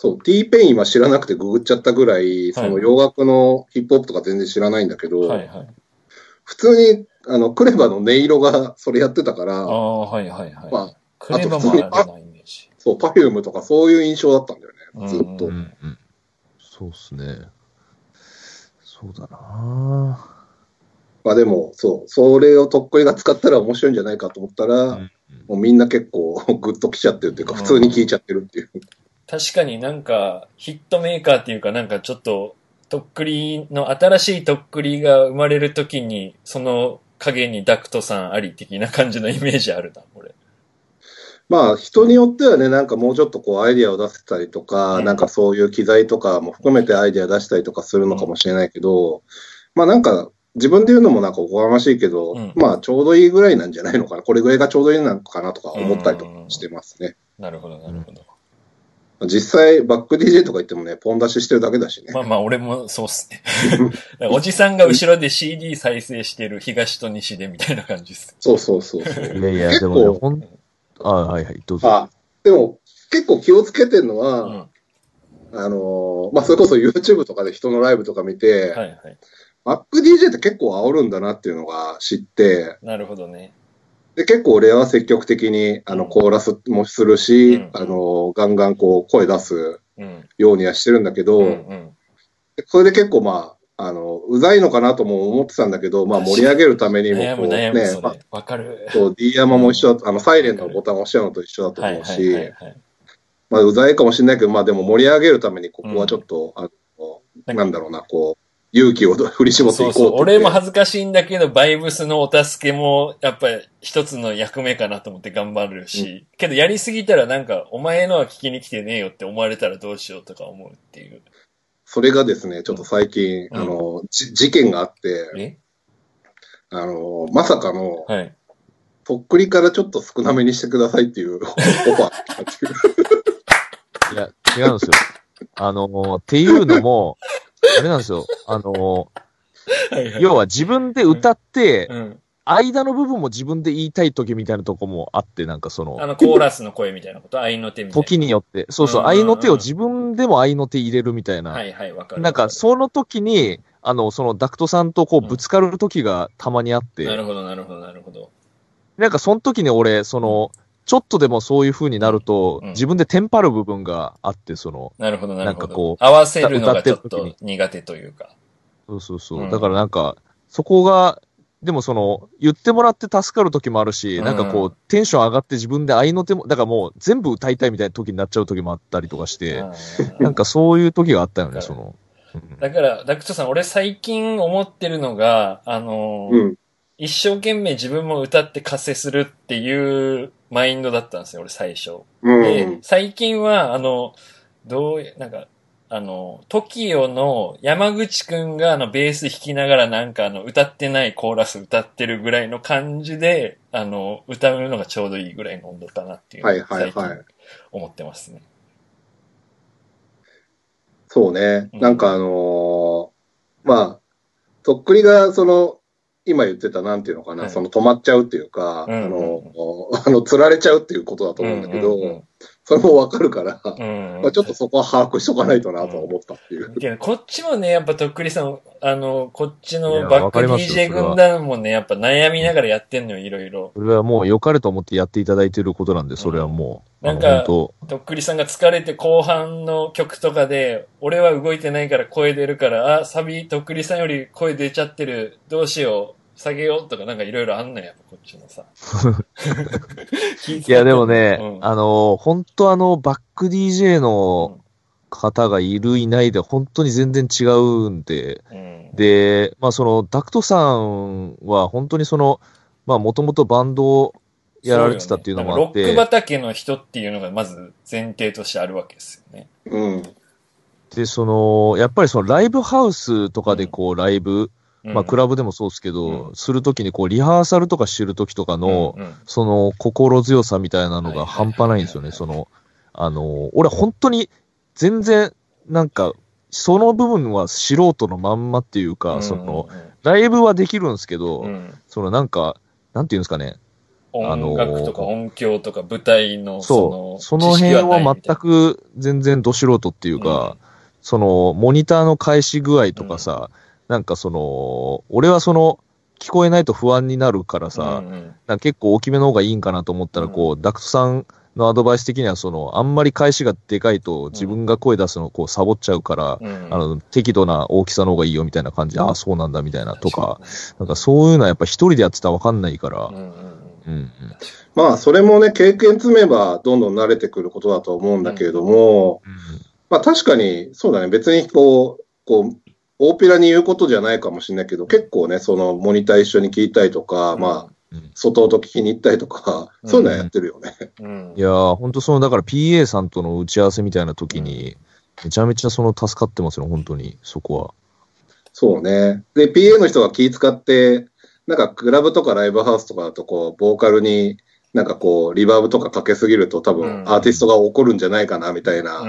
そう、T ペインは知らなくてググっちゃったぐらい、その洋楽のヒップホップとか全然知らないんだけど、はいはい。普通に、あの、 KREVA の音色がそれやってたから、ああ、はいはいはい。まあ KREVA もあるなイメージ。そう、 Perfume とかそういう印象だったんだよね、ずっと。うんうんうん。そうっすね。そうだなまあでも、そう、それをとっくりが使ったら面白いんじゃないかと思ったら、うんもうみんな結構 グッときちゃってるっていうか、普通に聴いちゃってるっていう。確かになんか、ヒットメーカーっていうかなんかちょっと、とっくりの、新しいとっくりが生まれるときに、その影にダクトさんあり的な感じのイメージあるな、これ。まあ人によってはね、なんかもうちょっとこうアイディアを出せたりとか、うんなんかそういう機材とかも含めてアイディア出したりとかするのかもしれないけど、まあなんか自分で言うのもなんかおこがましいけど、うんまあちょうどいいぐらいなんじゃないのかな。これぐらいがちょうどいいのかなとか思ったりとかしてますね。なるほど、なるほど。実際バック DJ とか言ってもね、ポン出ししてるだけだしね。まあまあ、俺もそうっすね。おじさんが後ろで CD 再生してる東と西でみたいな感じっす。そうそうそうそう。いやいや、結でもね、構ほん、あはいはい、どうぞ。あ、でも結構気をつけてるのは、うん。はあのーまあそれこそ YouTube とかで人のライブとか見て、いはい。バック DJ って結構煽るんだなっていうのが知って、なるほどね。で、結構俺は積極的に、あの、うんコーラスもするし、うんあの、ガンガンこう、声出すうん。ようにはしてるんだけど、うんうん。それで結構まあ、あの、うざいのかなとも思ってたんだけど、まあ盛り上げるためにもこうね。わかる。そう、D 山も一緒だ、あの、サイレンのボタンを押したのと一緒だとはい思うし。まあ、うざいかもしれないけど、まあでも盛り上げるためにここはちょっと、あの、なんだろうな、こう、勇気を 振り絞っていこうそうそう。俺もは恥ずかしいんだけど、バイブスのお助けも、やっぱり一つの役目かなと思って頑張るし、けどやりすぎたらなんか、お前のは聞きに来てねえよって思われたらどうしようとか思うっていう。それがですね、ちょっと最近、うんあの、じ事件があって、え？あの、まさかの、はい。とっくりからちょっと少なめにしてくださいっていう オファーが来たっていや、違うんですよ。あの、っていうのも、あれなんですよ。あの、はいはい。要は自分で歌って、うん。間の部分も自分で言いたい時みたいなとこもあって、なんかその、あの、コーラスの声みたいなこと？愛の手みたいな。時によって、そうそう、うんうんうん愛の手を自分でも愛の手入れるみたいな。はいはい、わかる。なんか、その時に、あの、そのダクトさんとこううんぶつかる時がたまにあって、なるほど、なるほど、なるほど。なんかその時に俺、その、ちょっとでもそういう風になると、うん自分でテンパる部分があって、その、なるほど、なるほど。なんかこう合わせるのがちょっと苦手というか。そうそうそう。うんだからなんか、そこが、でもその、言ってもらって助かる時もあるし、うんなんかこう、テンション上がって自分で愛の手も、だからもう全部歌いたいみたいな時になっちゃう時もあったりとかして、なんかそういう時があったよね、その。うんだから、ダクトさん、俺最近思ってるのが、あのーうん。一生懸命自分も歌って活性するっていうマインドだったんですよ、俺最初。うでん。、最近は、あの、どう、なんか、あの、TOKIO の山口くんがあのベース弾きながらなんかあの歌ってないコーラス歌ってるぐらいの感じで、あの、歌うのがちょうどいいぐらいの温度かなっていうはいはいはい。思ってますね。そうね。うん。なんかあのーまあ、とっくりが、その、今言ってた、なんていうのかな、はい。その止まっちゃうっていうか、うんあの、あの、釣られちゃうっていうことだと思うんだけど、うんうんそれもわかるから、うん。うんまあ、ちょっとそこは把握しとかないとなとは思ったっていう。けどこっちもね、やっぱとっくりさん、あの、こっちいのやバック DJ 軍団もね、やっぱ悩みながらやってんのよ、いろいろ。それはもう良かれと思ってやっていただいてることなんで、それはもう、うん。なんかとっくりさんが疲れて後半の曲とかで、俺は動いてないから声出るから、あ、サビとっくりさんより声出ちゃってる、どうしよう、下げようとかなんかいろいろあんのよ、やっぱこっちもさ。いや、でもね、うんあの、本当あの、バック DJ の方がいるいないで、本当に全然違うんで、うん。で、まあその、ダクトさんは本当にその、まあもともとバンドをやられてたっていうのもあって、なんかロック畑の人っていうのがまず前提としてあるわけですよね。うん。で、その、やっぱりそのライブハウスとかでこう、ライブ、まあクラブでもそうですけど、うん。するときにこう、リハーサルとかしてるときとかの、うんうん。その心強さみたいなのが半端ないんですよね。はいその、あの、俺本当に全然、なんか、その部分は素人のまんまっていうか、その、、ライブはできるんですけど、うん。うんそのなんか、なんていうんですかね。あの音楽とか音響とか舞台のそう。そそのの辺は全く、く全然ど素人っていうか、その、モニターの返し具合とかさ、なんかその、俺はその、聞こえないと不安になるからさ、うんうん。なんか結構大きめの方がいいんかなと思ったら、こう、ダクトさんのアドバイス的には、その、あんまり返しがでかいと自分が声出すのをこう、サボっちゃうから、うん。あの、適度な大きさの方がいいよみたいな感じで、ああ、そうなんだみたいなとか、なんかそういうのはやっぱ一人でやってたらわかんないから。うん、うんうん。うん、うん。まあ、それもね、経験積めば、どんどん慣れてくることだと思うんだけれども、まあ確かに、そうだね、別にこう、こう、大っぴらに言うことじゃないかもしれないけど、結構ね、そのモニター一緒に聞いたりとか、うん。まあうん、外音聞きに行ったりとか、うん。そういうのはやってるよね。うん。いやー、ほんとその、だから PA さんとの打ち合わせみたいな時に、めちゃめちゃその助かってますよ、本当に、そこは。そうね。で、PA の人が気使って、なんかクラブとかライブハウスとかだと、こう、ボーカルに、なんかこう、リバーブとかかけすぎると多分、うん。アーティストが怒るんじゃないかな、みたいな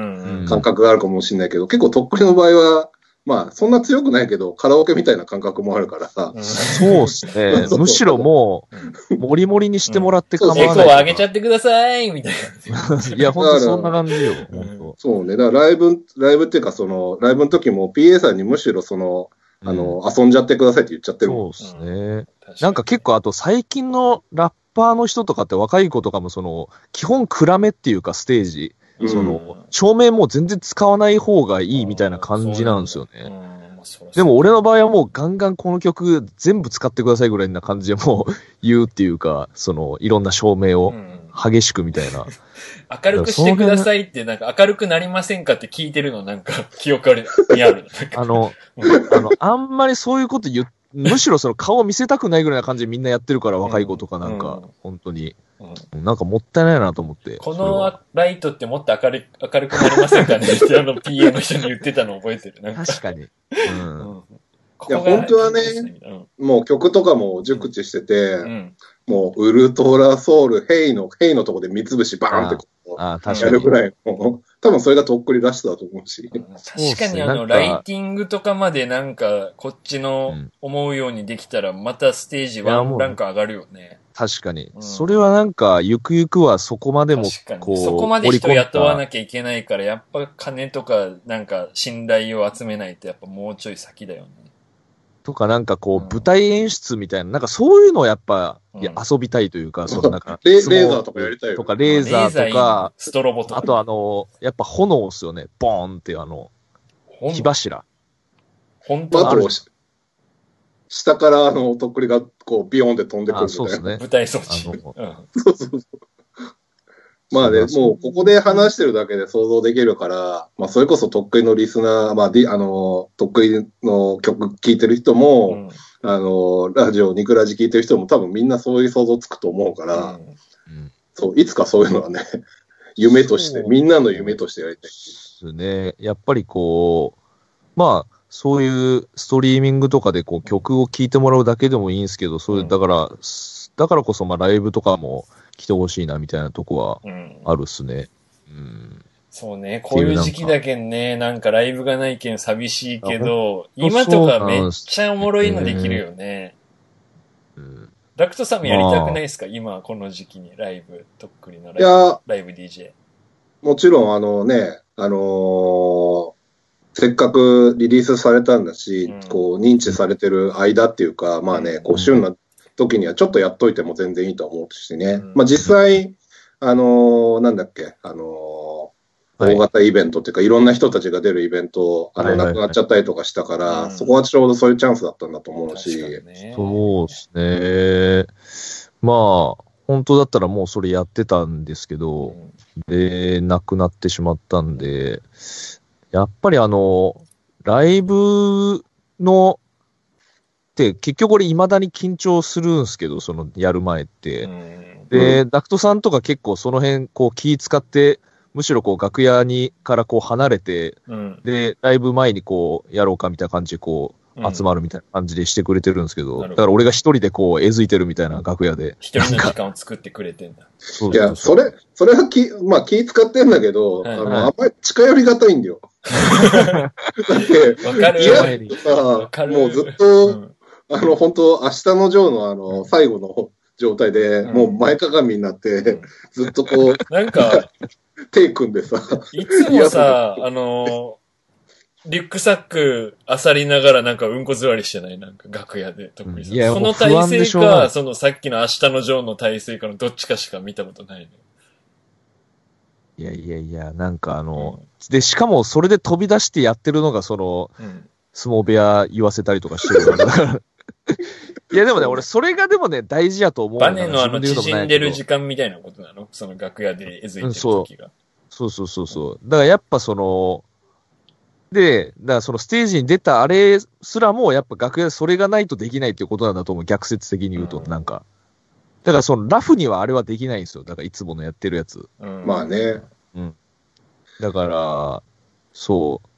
感覚があるかもしれないけど、結構とっくりの場合は、まあ、そんな強くないけど、カラオケみたいな感覚もあるからさ、うんそうっすね。むしろもう、もりもりにしてもらって構わない。エコー上げちゃってくださいみたい いや、ほんとそんな感じよ。そうね。だからライブ、ライブっていうか、その、ライブの時も PA さんにむしろその、あの、遊んじゃってくださいって言っちゃってるもん。そうっすね。な。なんか結構、あと最近のラッパーの人とかって若い子とかもその、基本暗めっていうかステージ、うんその、照明も全然使わない方がいいみたいな感じなんですよね。でも俺の場合はもうガンガンこの曲全部使ってくださいぐらいな感じでもう言うっていうか、その、いろんな照明をうん。激しくみたいな。明るくしてくださいって、なんか明るくなりませんかって聞いてるのなんか記憶にある。なんか。あの、うん。あの、あんまりそういうこと言っむしろその顔見せたくないぐらいな感じでみんなやってるから、若い子とかなんか、うん本当に。うんなんかもったいないなと思って。このライトってもっと明るい明るくなりませんかね？ってあの PA の人に言ってたの覚えてる。か確かに。う。うんんいや本当はねうんもう曲とかも熟知してて、うんもうウルトラソウル、ヘイの、ヘイのとこで三つ星バーンってこうああ、確やかに。るぐらいの多分それがとっくりらしさだと思うし。確かにあの、ライティングとかまでなんか、こっちのうん思うようにできたら、またステージワンランク上がるよね。確かに。うんそれはなんか、ゆくゆくはそこまでもこう、に。そこまで人雇わなきゃいけないから、やっぱ金とか、なんか信頼を集めないと、やっぱもうちょい先だよね。とかなんかこう、うん舞台演出みたいな、なんかそういうのをやっぱ、うん遊びたいというか、そのなんか、レレーザーとかやりたいよとか、レーザーとか、ストロボとか。あとあの、やっぱ炎っすよね。ボーンっていうあの、火柱。本当？と、し下からあの、とっくりがこう、ビヨーンって飛んでくるあ、みたいな。そうですね。舞台装置。そうそうそう。まあね、もうここで話してるだけで想像できるから、まあそれこそとっくりのリスナー、まあ、ディあの、とっくりの曲聴いてる人も、うん。あの、ラジオ、ニクラジ聴いてる人も多分みんなそういう想像つくと思うから、うん。うんそう、いつかそういうのはね、夢として、みんなの夢としてやりたい。ですね。やっぱりこう、まあ、そういうストリーミングとかでこう曲を聴いてもらうだけでもいいんですけど、それ、うん。だから、だからこそまあライブとかも来てほしいなみたいなとこはうんあるっすね。うん。そうね、こういう時期だけんね、なんかライブがないけん寂しいけど、今とかめっちゃおもろいのできるよね。うんダクトさんもやりたくないですか？今この時期にライブ、とっくりのライブいや、ライブ DJ。もちろんあのね、あのーせっかくリリースされたんだし、うんこう認知されてる間っていうか、まあね、こう旬な時にはちょっとやっといても全然いいと思うしね。うんまあ実際、あのーなんだっけ、あのーはい大型イベントっていうか、いろんな人たちが出るイベント、あの、はいはいはいなくなっちゃったりとかしたから、うんそこはちょうどそういうチャンスだったんだと思う確し、ね。そうですね。まあ、本当だったらもうそれやってたんですけうど、んで、亡くなってしまったんで、やっぱりあの、ライブの、結局俺未だに緊張するんですけど、そのやる前って。うん。で、ダクトさんとか結構その辺こう気使って、むしろこう楽屋にからこう離れて、うん。で、ライブ前にこうやろうかみたいな感じでこう集まるみたいな感じでしてくれてるんですけど、なるほど。だから俺が一人でこうえずいてるみたいな楽屋で。一人の時間を作ってくれてんだ。いや、それ、それは気、まあ気使ってんだけど、はい。あの、はい。あんまり近寄りがたいんだよ。だって、わかるいや前にさわかる。もうずっうと、んあの、本当明日のジョーのあの、最後の状態で、うん。もう前かがみになって、うん。ずっとこう、なんか、手組んでさ、いつもさ、あの、リュックサック漁りながらなんかうんこ座りしてない？なんか楽屋で特に。さいやその体勢か、い。そのさっきの明日のジョーの体勢かのどっちかしか見たことないの。いやいやいや、なんかあの、で、しかもそれで飛び出してやってるのがその、うん。相撲部屋言わせたりとかしてるから。いやでもね、俺それがでもね、大事やと思うバネのあの縮んでる時間みたいなことなの？その楽屋でえずいてる時が。そうそうそうそう。だからやっぱその、で、だからそのステージに出たあれすらも、やっぱ楽屋でそれがないとできないっていうことなんだと思う。逆説的に言うと、うんなんか。だからそのラフにはあれはできないんですよ。だからいつものやってるやつ。うんまあ。ね、だから、そう。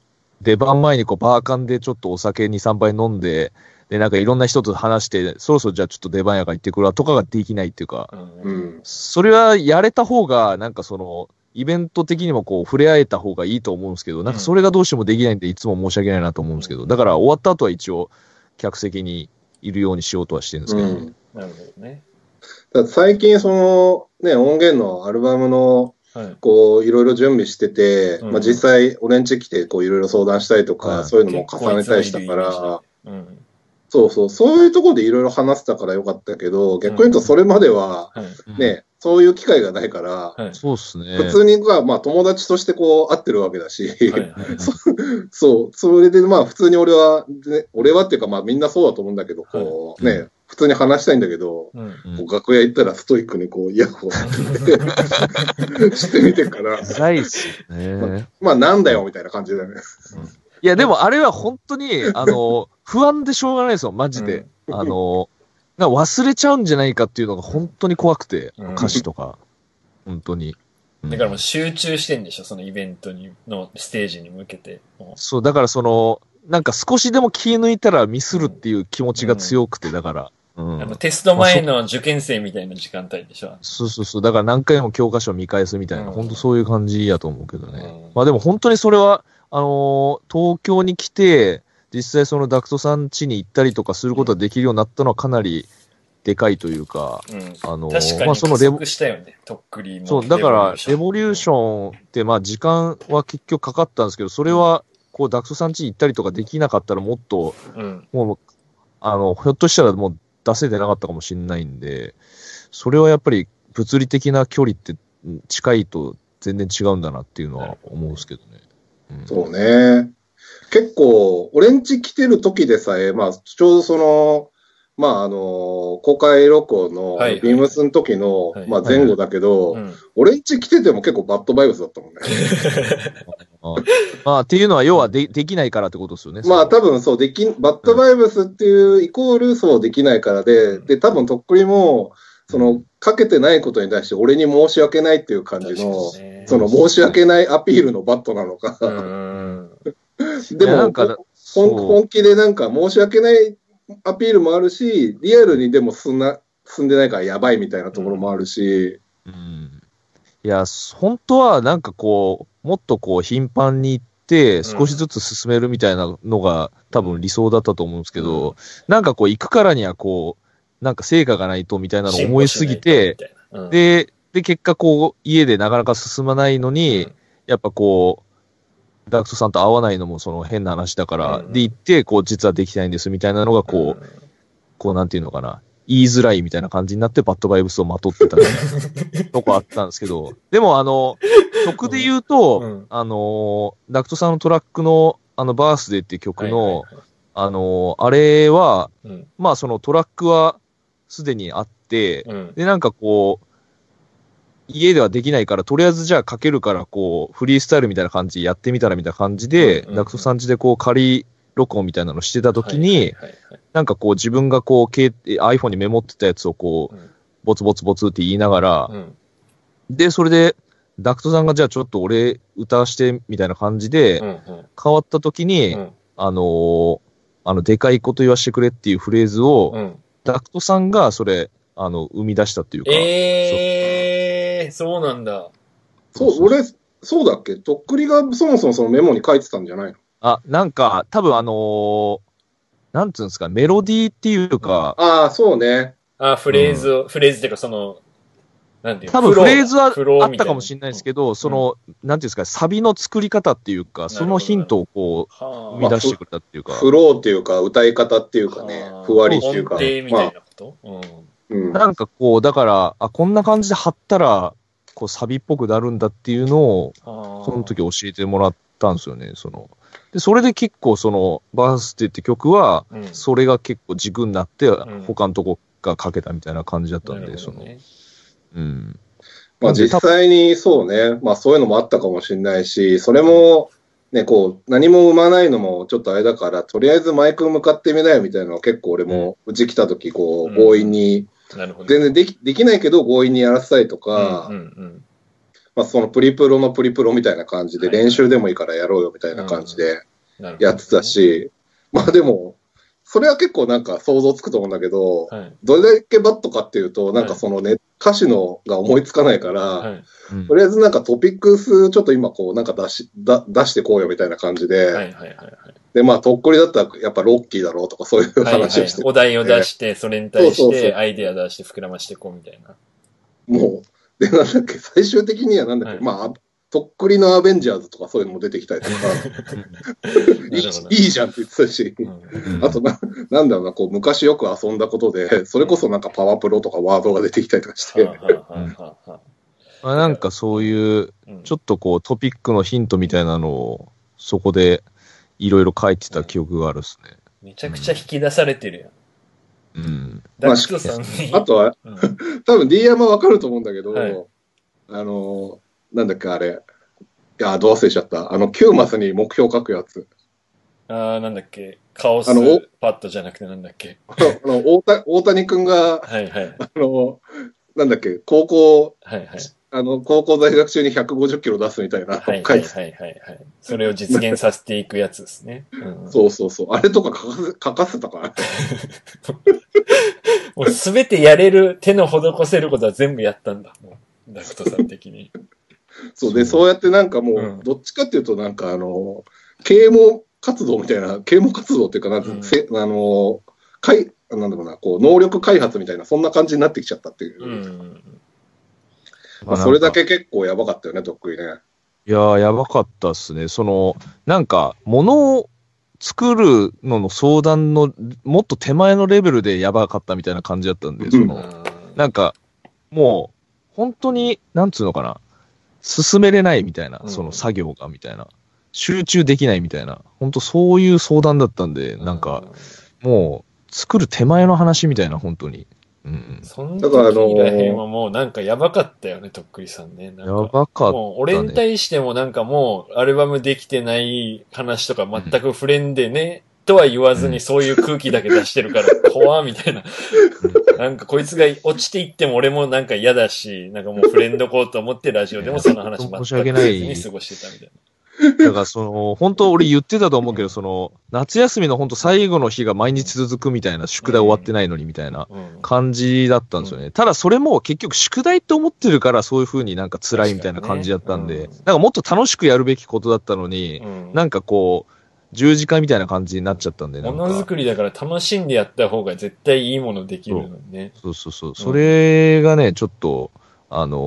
出番前にこうバーカンでちょっとお酒2、3杯飲んで、で、なんかいろんな人と話して、そろそろじゃあちょっと出番やから行ってくるわとかができないっていうか、うんうん。それはやれた方が、なんかその、イベント的にもこう触れ合えた方がいいと思うんですけど、なんかそれがどうしてもできないんで、いつも申し訳ないなと思うんですけど、だから終わった後は一応、客席にいるようにしようとはしてるんですけど、うんなるほどね。だ最近その、ね、音源のアルバムの、はい。こう、いろいろ準備してて、うんまあ実際、俺ん家来て、こう、いろいろ相談したりとか、はいそういうのも重ねたりしたから、うん。そうそう、そういうところでいろいろ話せたからよかったけど、逆に言うとそれまでは、ね、そういう機会がないから、はい。そうっすね。普通には、まあ友達としてこう会ってるわけだし、はい。はい。そう、それでまあ普通に俺は、ね、俺はっていうかまあみんなそうだと思うんだけど、こう、はいね、普通に話したいんだけど、うん。うんこう楽屋行ったらストイックにこうイヤホン してみてから、うざいっすよね。まあなんだよみたいな感じだよね。いや、でもあれは本当に、あの、不安でしょうがないですよ、マジで。あの、な忘れちゃうんじゃないかっていうのが本当に怖くて、うん歌詞とか。本当に。うんだからもう集中してんでしょそのイベントに、のステージに向けて。もそう、だからその、なんか少しでも気抜いたらミスるっていう気持ちが強くて、だから。ううんテスト前の受験生みたいな時間帯でしょ。そうそうそう。だから何回も教科書見返すみたいな、うん本当そういう感じやと思うけどね。うんまあでも本当にそれは、あのー東京に来て、実際そのダクトさん家に行ったりとかすることができるようになったのはかなりでかいというか、うん。あのー確かに加まあそのレボ速したよね。そう、だから、レボリューシン。ョンって、まあ、時間は結局かかったんですけど、それは、こう、ダクトさん家に行ったりとかできなかったら、もっと、うん。もう、あの、ひょっとしたらもう出せてなかったかもしれないんで、それはやっぱり、物理的な距離ってうん近いと全然違うんだなっていうのは思うんですけどね。うんそうね。結構、俺んち来てる時でさえ、まあ、ちょうどその、まあ、あの、公開録音の、はいはいビームスの時の、はいまあ、前後だけど、うん。俺んち来てても結構バッドバイブスだったもんね。あ まあ、っていうのは、要はでできないからってことですよね。まあ、多分そう、できん、バッドバイブスっていうイコール、そうできないからで、で、多分とっくりも、その、かけてないことに対して俺に申し訳ないっていう感じの、ね。その申し訳ないアピールのバットなのか。うん。でも、なんか本気でなんか申し訳ないアピールもあるし、リアルにでも進んな、進んでないからやばいみたいなところもあるし、うん。いや、本当はなんかこう、もっとこう頻繁に行って、少しずつ進めるみたいなのが多分理想だったと思うんですけど、なんかこう行くからにはこう、なんか成果がないとみたいなのを思いすぎて、うん、で、で、結果こう、家でなかなか進まないのに、うん。やっぱこう、ダクトさんと会わないのもその変な話だから、うん。で行って、こう、実はできないんですみたいなのがこう、こうなんていうのかな、言いづらいみたいな感じになってバッドバイブスをまとってた とこあったんですけど、でもあの、曲で言うと、うん。あの、ダクトさんのトラックの、あの、バースデーっていう曲の、はいはいはい。あの、あれは、うん。まあそのトラックはすでにあって、うん。で、なんかこう、家ではできないから、とりあえずじゃあかけるから、こう、フリースタイルみたいな感じでやってみたらみたいな感じで、ダクトさんちでこう、仮録音みたいなのしてた時に、なんかこう自分がこう、携 iPhone にメモってたやつをこううん、ボツボツボツって言いながら、うん。で、それで、ダクトさんがじゃあちょっと俺歌わしてみたいな感じで、うんうん。変わった時に、うん。あのーあの、でかいこと言わしてくれっていうフレーズを、うんダクトさんがそれ、あの、生み出したっていうか、ええー、そうなんだ。そう、俺、そうだっけ？とっくりがそもそもそのメモに書いてたんじゃないの？あ、なんか、多分あのーなんつうんですか、メロディーっていうか、ああ、そうね。あ、フレーズを、フレーズっていうかその、なんていうの？多分フレーズはあったかもしれないですけど、その、なんていうんですか、サビの作り方っていうか、そのヒントをこう、は生み出してくれたっていうか、フローっていうか、歌い方っていうかねあ、ふわりっていうか。音程みたいなこと、うん。うん。なんかこう、だから、あ、こんな感じで貼ったら、こう、サビっぽくなるんだっていうのを、そその時教えてもらったんですよね、その。で、それで結構その、バースデーって曲は、うん、それが結構軸になって、ん。他のとこがかけたみたいな感じだったんで、その、うん。まあ実際にそうね、まあそういうのもあったかもしれないし、それも、ね、こう、何も生まないのもちょっとあれだから、とりあえずマイク向かってみなよみたいなのは結構俺も、うち来た時、こう、うん。強引に。全然でき、できないけど強引にやらせたりとか、まあそのプリプロのプリプロみたいな感じで、はい練習でもいいからやろうよみたいな感じでやってた。し、まあでも、それは結構なんか想像つくと思うんだけど、はい。どれだけバットかっていうと、なんかそのね、歌詞のが思いつかないから、はい。うんとりあえずなんかトピックスちょっと今こうなんか出し、だ出してこうよみたいな感じで、はいはいはいはい。でまあとっくりだったらやっぱロッキーだろうとかそういうはいはい話をして、お題を出して、それに対しそうそうそうてアイデア出して膨らましていこうみたいな。もう、でなんだっけ、最終的にはなんだっけ、はいまあ、とっくりのアベンジャーズとかそういうのも出てきたりとか、いいじゃんって言ってたし、あとな、なんだろうな、こう昔よく遊んだことで、それこそなんかパワープロとかワードが出てきたりとかして、まあ、なんかそういう、うん。ちょっとこうトピックのヒントみたいなのを、そこでいろいろ書いてた記憶があるっすね。めちゃくちゃ引き出されてるやん。うん。ダクトさんに。あとは、うん。多分 D 山わかると思うんだけど、はい。あの、なんだっけあれ、いや、どう忘れちゃった。あの、9マスに目標書くやつ。あーなんだっけ。カオスあのおパッドじゃなくてなんだっけ。あの、大谷大谷くんが、はいはい。あの、なんだっけ、高校、はいはい。あの、高校在学中に150キロ出すみたいな、はいはいいはいはいはい。それを実現させていくやつですね。うんそうそうそう。あれとか書かせ、書かせたか。もうすべてやれる、手の施せることは全部やったんだ。もうダクトさん的に。そうで、そうやってなんかもう、うんどっちかっていうとなんかあの、啓蒙活動みたいな、啓蒙活動っていうかなんか、うんせあの、かい、なんだろうな、こう、能力開発みたいな、そんな感じになってきちゃったっていう。うん。まあ、それだけ結構やばかったよね、とっくりね。いやー、やばかったっすね。その、なんか、物を作るのの相談の、もっと手前のレベルでやばかったみたいな感じだったんで、その、なんか、もう、本当に、なんつうのかな、進めれないみたいなう、んその作業がみたいな、集中できないみたいな、本当そういう相談だったんで、なんか、もう、作る手前の話みたいな、本当に。うん。そんだからあの時らへんはもうなんかやばかったよね、とっくりさんね。なんやかばかった、ね。もう俺に対してもなんかもうアルバムできてない話とか全く触れんでね、とは言わずにそういう空気だけ出してるから、怖みたいな。なんかこいつが落ちていっても俺もなんか嫌だし、なんかもうフレンドこうと思ってラジオでもその話全く申し訳ない。せずに過ごしてたみたいだからその、本当俺言ってたと思うけど、その、夏休みの本当最後の日が毎日続くみたいな、宿題終わってないのにみたいな感じだったんですよね。ただそれも結局宿題って思ってるからそういう風になんか辛いみたいな感じだったんで、なんかもっと楽しくやるべきことだったのに、うん。なんかこう、十字架みたいな感じになっちゃったんで、なんものづか。くりだから楽しんでやった方が絶対いいものできるのにね。そうそうそう。それがね、ちょっと、あのー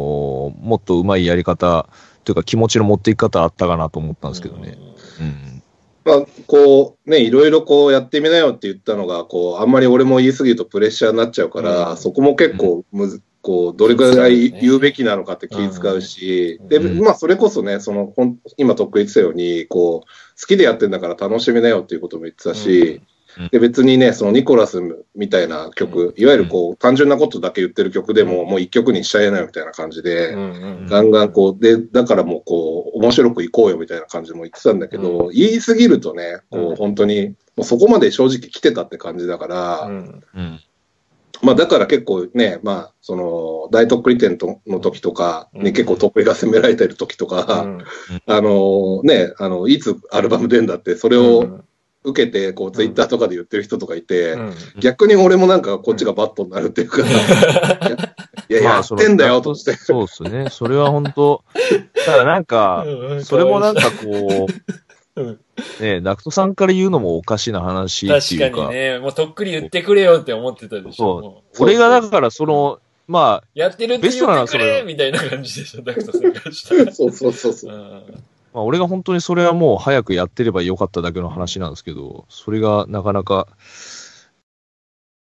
もっと上手いやり方、というか気持ちの持っていき方あったかなと思ったんですけどね。うん。まあ、こう、ね、いろいろこうやってみなよって言ったのが、こう、あんまり俺も言い過ぎるとプレッシャーになっちゃうから、うんそこも結構むず、こう、どれぐらい言うべきなのかって気使うし、で、まあ、それこそね、その、ほん今、とっくり言ってたように、こう、好きでやってんだから楽しみなよっていうことも言ってたし、うん。で、別にね、そのニコラスみたいな曲、いわゆるこう、単純なことだけ言ってる曲でも、もう一曲にしちゃえないみたいな感じで、ガンガンこう、で、だからもうこう、面白くいこうよみたいな感じも言ってたんだけど、う言い過ぎるとね、こう本当に、もうそこまで正直来てたって感じだから。まあだから結構ね、まあ、その、大特利店との時とかにうん。結構得意が責められてる時とか、うん。あのね、あの、いつアルバム出んだって、それを受けて、こう、ツイッターとかで言ってる人とかいて、うん。逆に俺もなんかこっちがバットになるっていうか、いや、やってんだよ、として。そうですね。それは本当ただなんか、それもなんかこう、う んね、ナクトさんから言うのもおかしな話って確いうか、かにね、もうとっくり言ってくれよって思ってたでしょ。そうも俺がだからその、まあ、やってるってベストなの言ってくれれみたいな感じでしょ、ダクトさんからしたら。そうそうそうそう。うんまあ、俺が本当にそれはもう早くやってればよかっただけの話なんですけど、それがなかなか